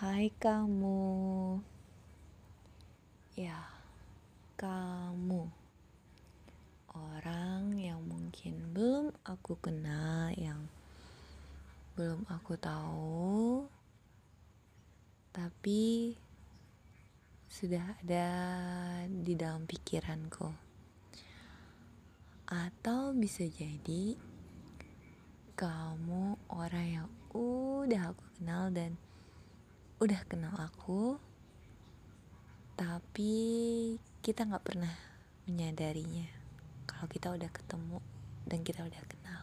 Hai kamu. Ya kamu. Orang yang mungkin belum aku kenal Yang belum aku tahu Tapi Sudah ada di dalam pikiranku. Atau bisa jadi Kamu orang yang udah aku kenal dan udah kenal aku tapi kita nggak pernah menyadarinya kalau kita udah ketemu dan kita udah kenal.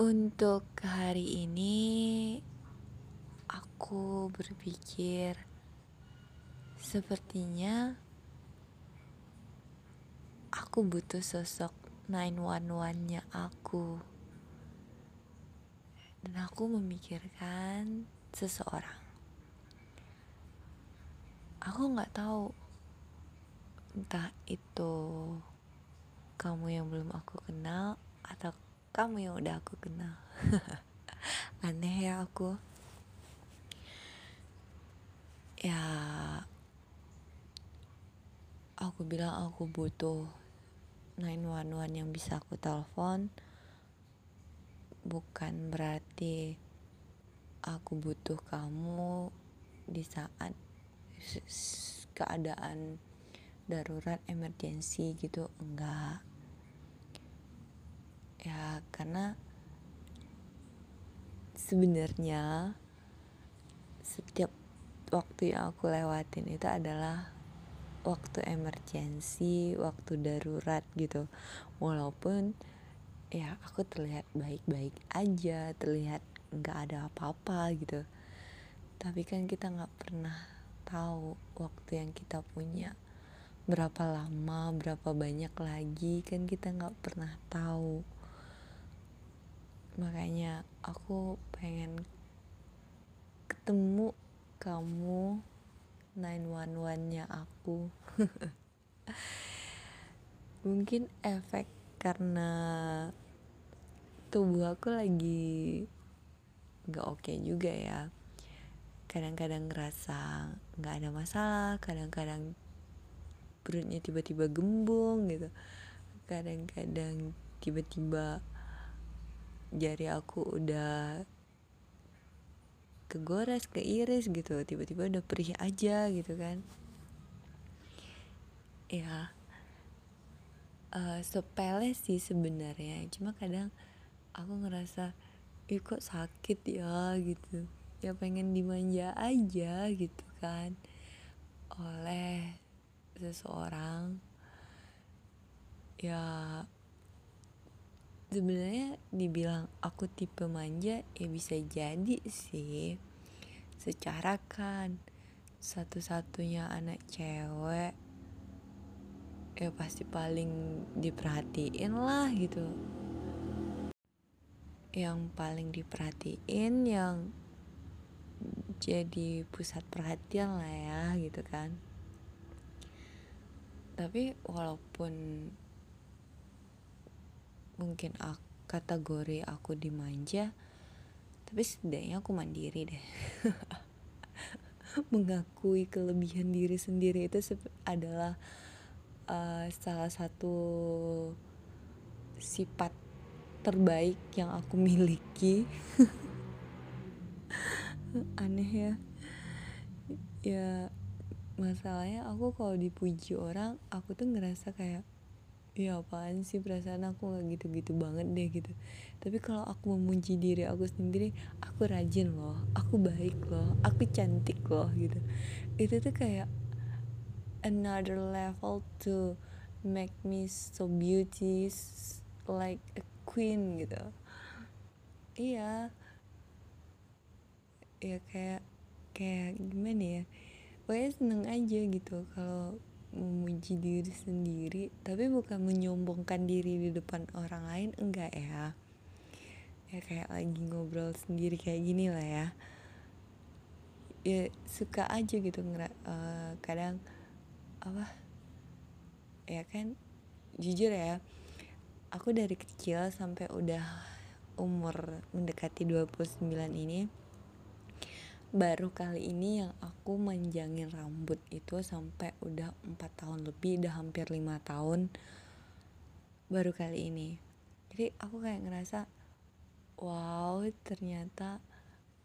Untuk hari ini aku berpikir sepertinya aku butuh sosok 911 nya aku dan aku memikirkan seseorang. Aku nggak tahu entah itu kamu yang belum aku kenal atau kamu yang udah aku kenal. Aneh ya aku. Ya aku bilang aku butuh 911 yang bisa aku telepon bukan berarti aku butuh kamu di saat keadaan darurat emergensi gitu enggak ya karena sebenarnya setiap waktu yang aku lewatin itu adalah waktu emergensi, waktu darurat gitu. Walaupun ya aku terlihat baik-baik aja terlihat nggak ada apa-apa gitu. Tapi kan kita nggak pernah tahu waktu yang kita punya berapa lama berapa banyak lagi kan kita nggak pernah tahu. Makanya aku pengen ketemu kamu 911 nya aku. Mungkin efek karena tubuh aku lagi gak oke okay juga ya. Kadang-kadang ngerasa nggak ada masalah kadang-kadang perutnya tiba-tiba gembung gitu. Kadang-kadang tiba-tiba jari aku udah kegores keiris gitu tiba-tiba udah perih aja gitu kan. Ya uh, sepele sih sebenarnya. Cuma kadang aku ngerasa ih kok sakit ya gitu. Ya pengen dimanja aja gitu kan. Oleh seseorang ya sebenarnya dibilang aku tipe manja ya bisa jadi sih. Secara kan satu-satunya anak cewek ya pasti paling diperhatiin lah gitu yang paling diperhatiin yang jadi pusat perhatian lah ya gitu kan. Tapi walaupun mungkin aku, kategori aku dimanja tapi setidaknya aku mandiri deh. Mengakui kelebihan diri sendiri itu adalah uh, salah satu sifat terbaik yang aku miliki. Aneh ya. Ya masalahnya aku kalau dipuji orang aku tuh ngerasa kayak ya apaan sih perasaan aku gak gitu-gitu banget deh gitu. Tapi kalau aku memuji diri aku sendiri aku rajin loh aku baik loh aku cantik loh gitu. Itu tuh kayak another level to make me so beauty like a queen gitu. Iya. Ya kayak kayak gimana ya? Pokoknya seneng aja gitu kalau memuji diri sendiri tapi bukan menyombongkan diri di depan orang lain enggak ya. Ya kayak lagi ngobrol sendiri kayak gini lah ya. Ya suka aja gitu ngera uh, kadang apa ya kan? Jujur ya aku dari kecil sampai udah umur mendekati 29 ini baru kali ini yang aku manjangin rambut itu sampai udah empat tahun lebih udah hampir lima tahun baru kali ini. Jadi aku kayak ngerasa wow ternyata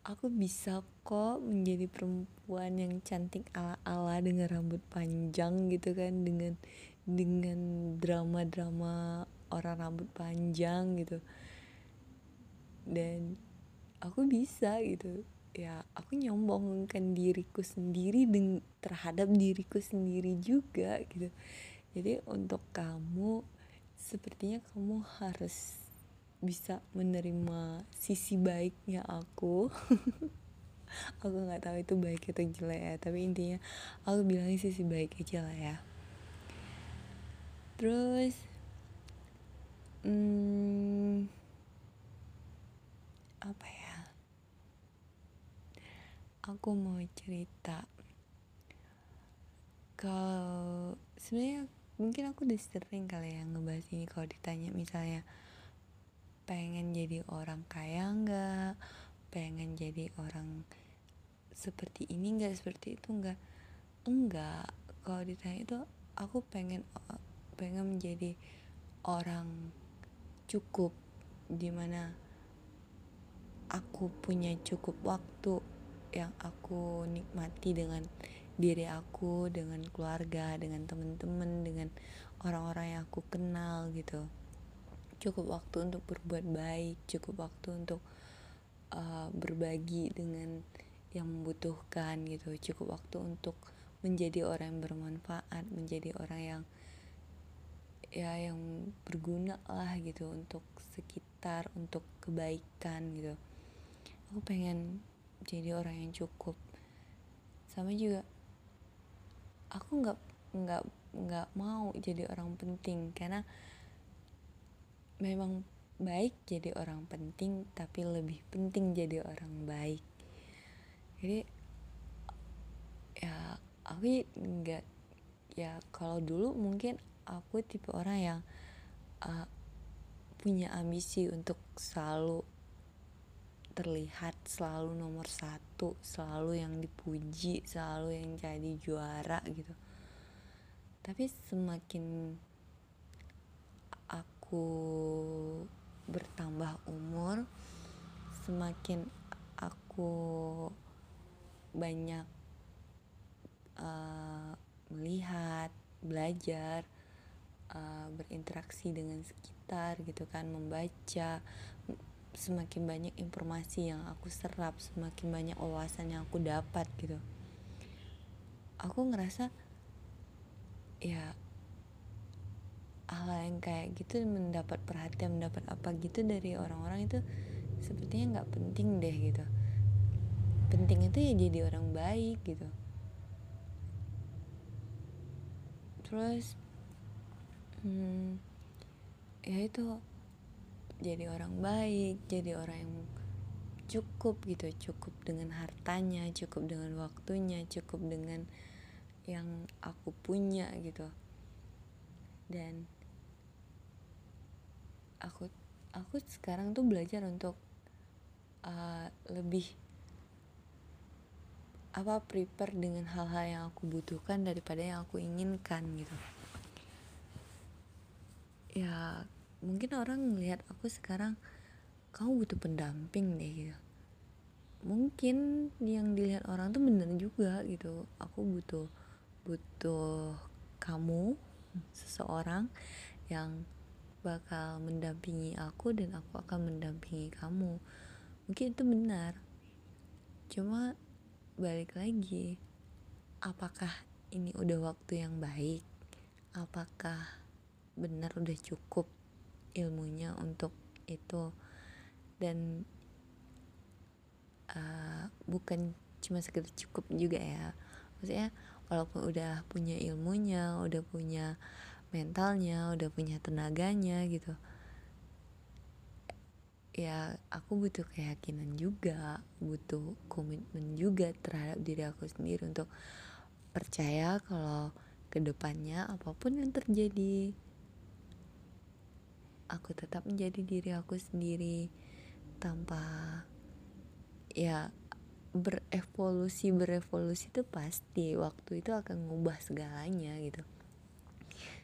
aku bisa kok menjadi perempuan yang cantik ala-ala dengan rambut panjang gitu kan dengan dengan drama-drama orang rambut panjang gitu. Dan aku bisa gitu. Ya aku nyombongkan diriku sendiri dengan terhadap diriku sendiri juga gitu. Jadi untuk kamu sepertinya kamu harus bisa menerima sisi baiknya aku. Aku nggak tahu itu baik atau jelek ya tapi intinya aku bilangnya sisi baik aja lah ya. Terus hmm, apa ya? Aku mau cerita. Kalau sebenarnya mungkin aku udah sering kali ya ngebahas ini kalau ditanya. Misalnya pengen jadi orang kaya nggak? Pengen jadi orang seperti ini nggak seperti itu nggak? Enggak kalau ditanya itu aku pengen pengen menjadi orang cukup di mana aku punya cukup waktu yang aku nikmati dengan diri aku dengan keluarga dengan teman-teman dengan orang-orang yang aku kenal gitu. Cukup waktu untuk berbuat baik cukup waktu untuk uh, berbagi dengan yang membutuhkan gitu. Cukup waktu untuk menjadi orang yang bermanfaat menjadi orang yang ya yang berguna lah gitu untuk sekitar untuk kebaikan gitu. Aku pengen jadi orang yang cukup. Sama juga aku nggak nggak nggak mau jadi orang penting karena memang baik jadi orang penting tapi lebih penting jadi orang baik. Jadi ya aku nggak ya kalau dulu mungkin aku tipe orang yang uh, punya ambisi untuk selalu terlihat selalu nomor satu selalu yang dipuji selalu yang jadi juara gitu. Tapi semakin aku bertambah umur semakin aku banyak uh, melihat belajar uh, berinteraksi dengan sekitar gitu kan membaca semakin banyak informasi yang aku serap semakin banyak wawasan yang aku dapat gitu. Aku ngerasa ya hal yang kayak gitu mendapat perhatian mendapat apa gitu dari orang-orang itu sepertinya nggak penting deh gitu. Penting itu ya jadi orang baik gitu. Terus hmm, ya itu jadi orang baik jadi orang yang cukup gitu cukup dengan hartanya cukup dengan waktunya cukup dengan yang aku punya gitu. Dan aku aku sekarang tuh belajar untuk uh, lebih apa prepare dengan hal-hal yang aku butuhkan daripada yang aku inginkan gitu ya mungkin orang ngelihat aku sekarang kamu butuh pendamping deh gitu. Mungkin yang dilihat orang tuh bener juga gitu. Aku butuh butuh kamu seseorang yang bakal mendampingi aku dan aku akan mendampingi kamu. Mungkin itu benar. Cuma balik lagi apakah ini udah waktu yang baik? Apakah benar udah cukup ilmunya untuk itu. Dan uh, bukan cuma sekedar cukup juga ya. Maksudnya walaupun udah punya ilmunya udah punya mentalnya udah punya tenaganya gitu ya aku butuh keyakinan juga butuh komitmen juga terhadap diri aku sendiri untuk percaya kalau ke depannya apa pun yang terjadi aku tetap menjadi diri aku sendiri tanpa ya berevolusi. Berevolusi itu pasti waktu itu akan mengubah segalanya gitu.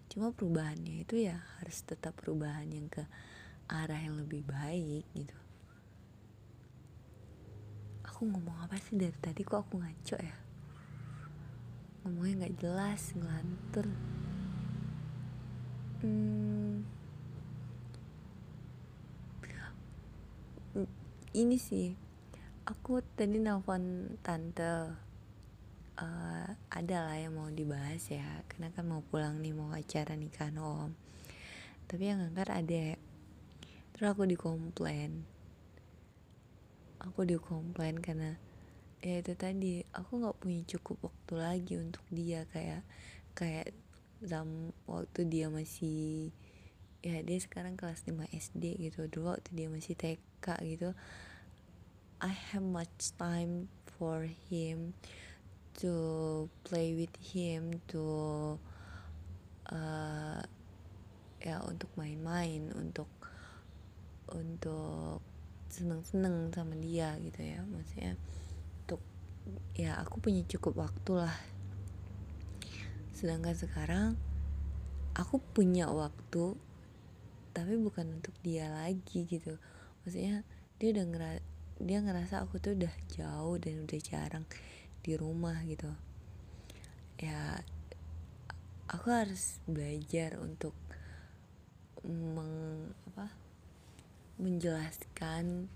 Cuma perubahannya itu ya harus tetap perubahan yang ke arah yang lebih baik gitu. Aku ngomong apa sih dari tadi? Kok aku ngaco ya? Ngomongnya nggak jelas ngelantur. Hmm, ini sih aku tadi nelfon tante uh, ada lah yang mau dibahas ya karena kan mau pulang nih mau acara nikahan om. Tapi yang ngangkat ada terus aku dikomplain. Aku dikomplain karena ya itu tadi aku nggak punya cukup waktu lagi untuk dia kayak kayak dalam waktu dia masih ya dia sekarang kelas 5 SD gitu. Dulu waktu dia masih TK gitu I have much time for him to play with him to uh, ya untuk main-main untuk untuk seneng-seneng sama dia gitu ya. Maksudnya untuk ya aku punya cukup waktu lah. Sedangkan sekarang aku punya waktu tapi bukan untuk dia lagi gitu. Maksudnya dia udah ngerasa dia ngerasa aku tuh udah jauh dan udah jarang di rumah gitu. Ya aku harus belajar untuk meng apa menjelaskan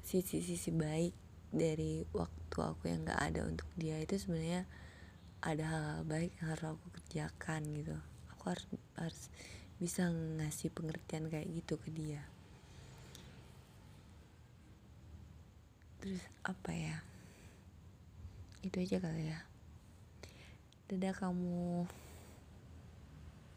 sisi-sisi baik dari waktu aku yang gak ada untuk dia. Itu sebenarnya ada hal, hal baik yang harus aku kerjakan gitu. Aku harus harus bisa ngasih pengertian kayak gitu ke dia. Terus apa ya? Itu aja kali ya. Dadah kamu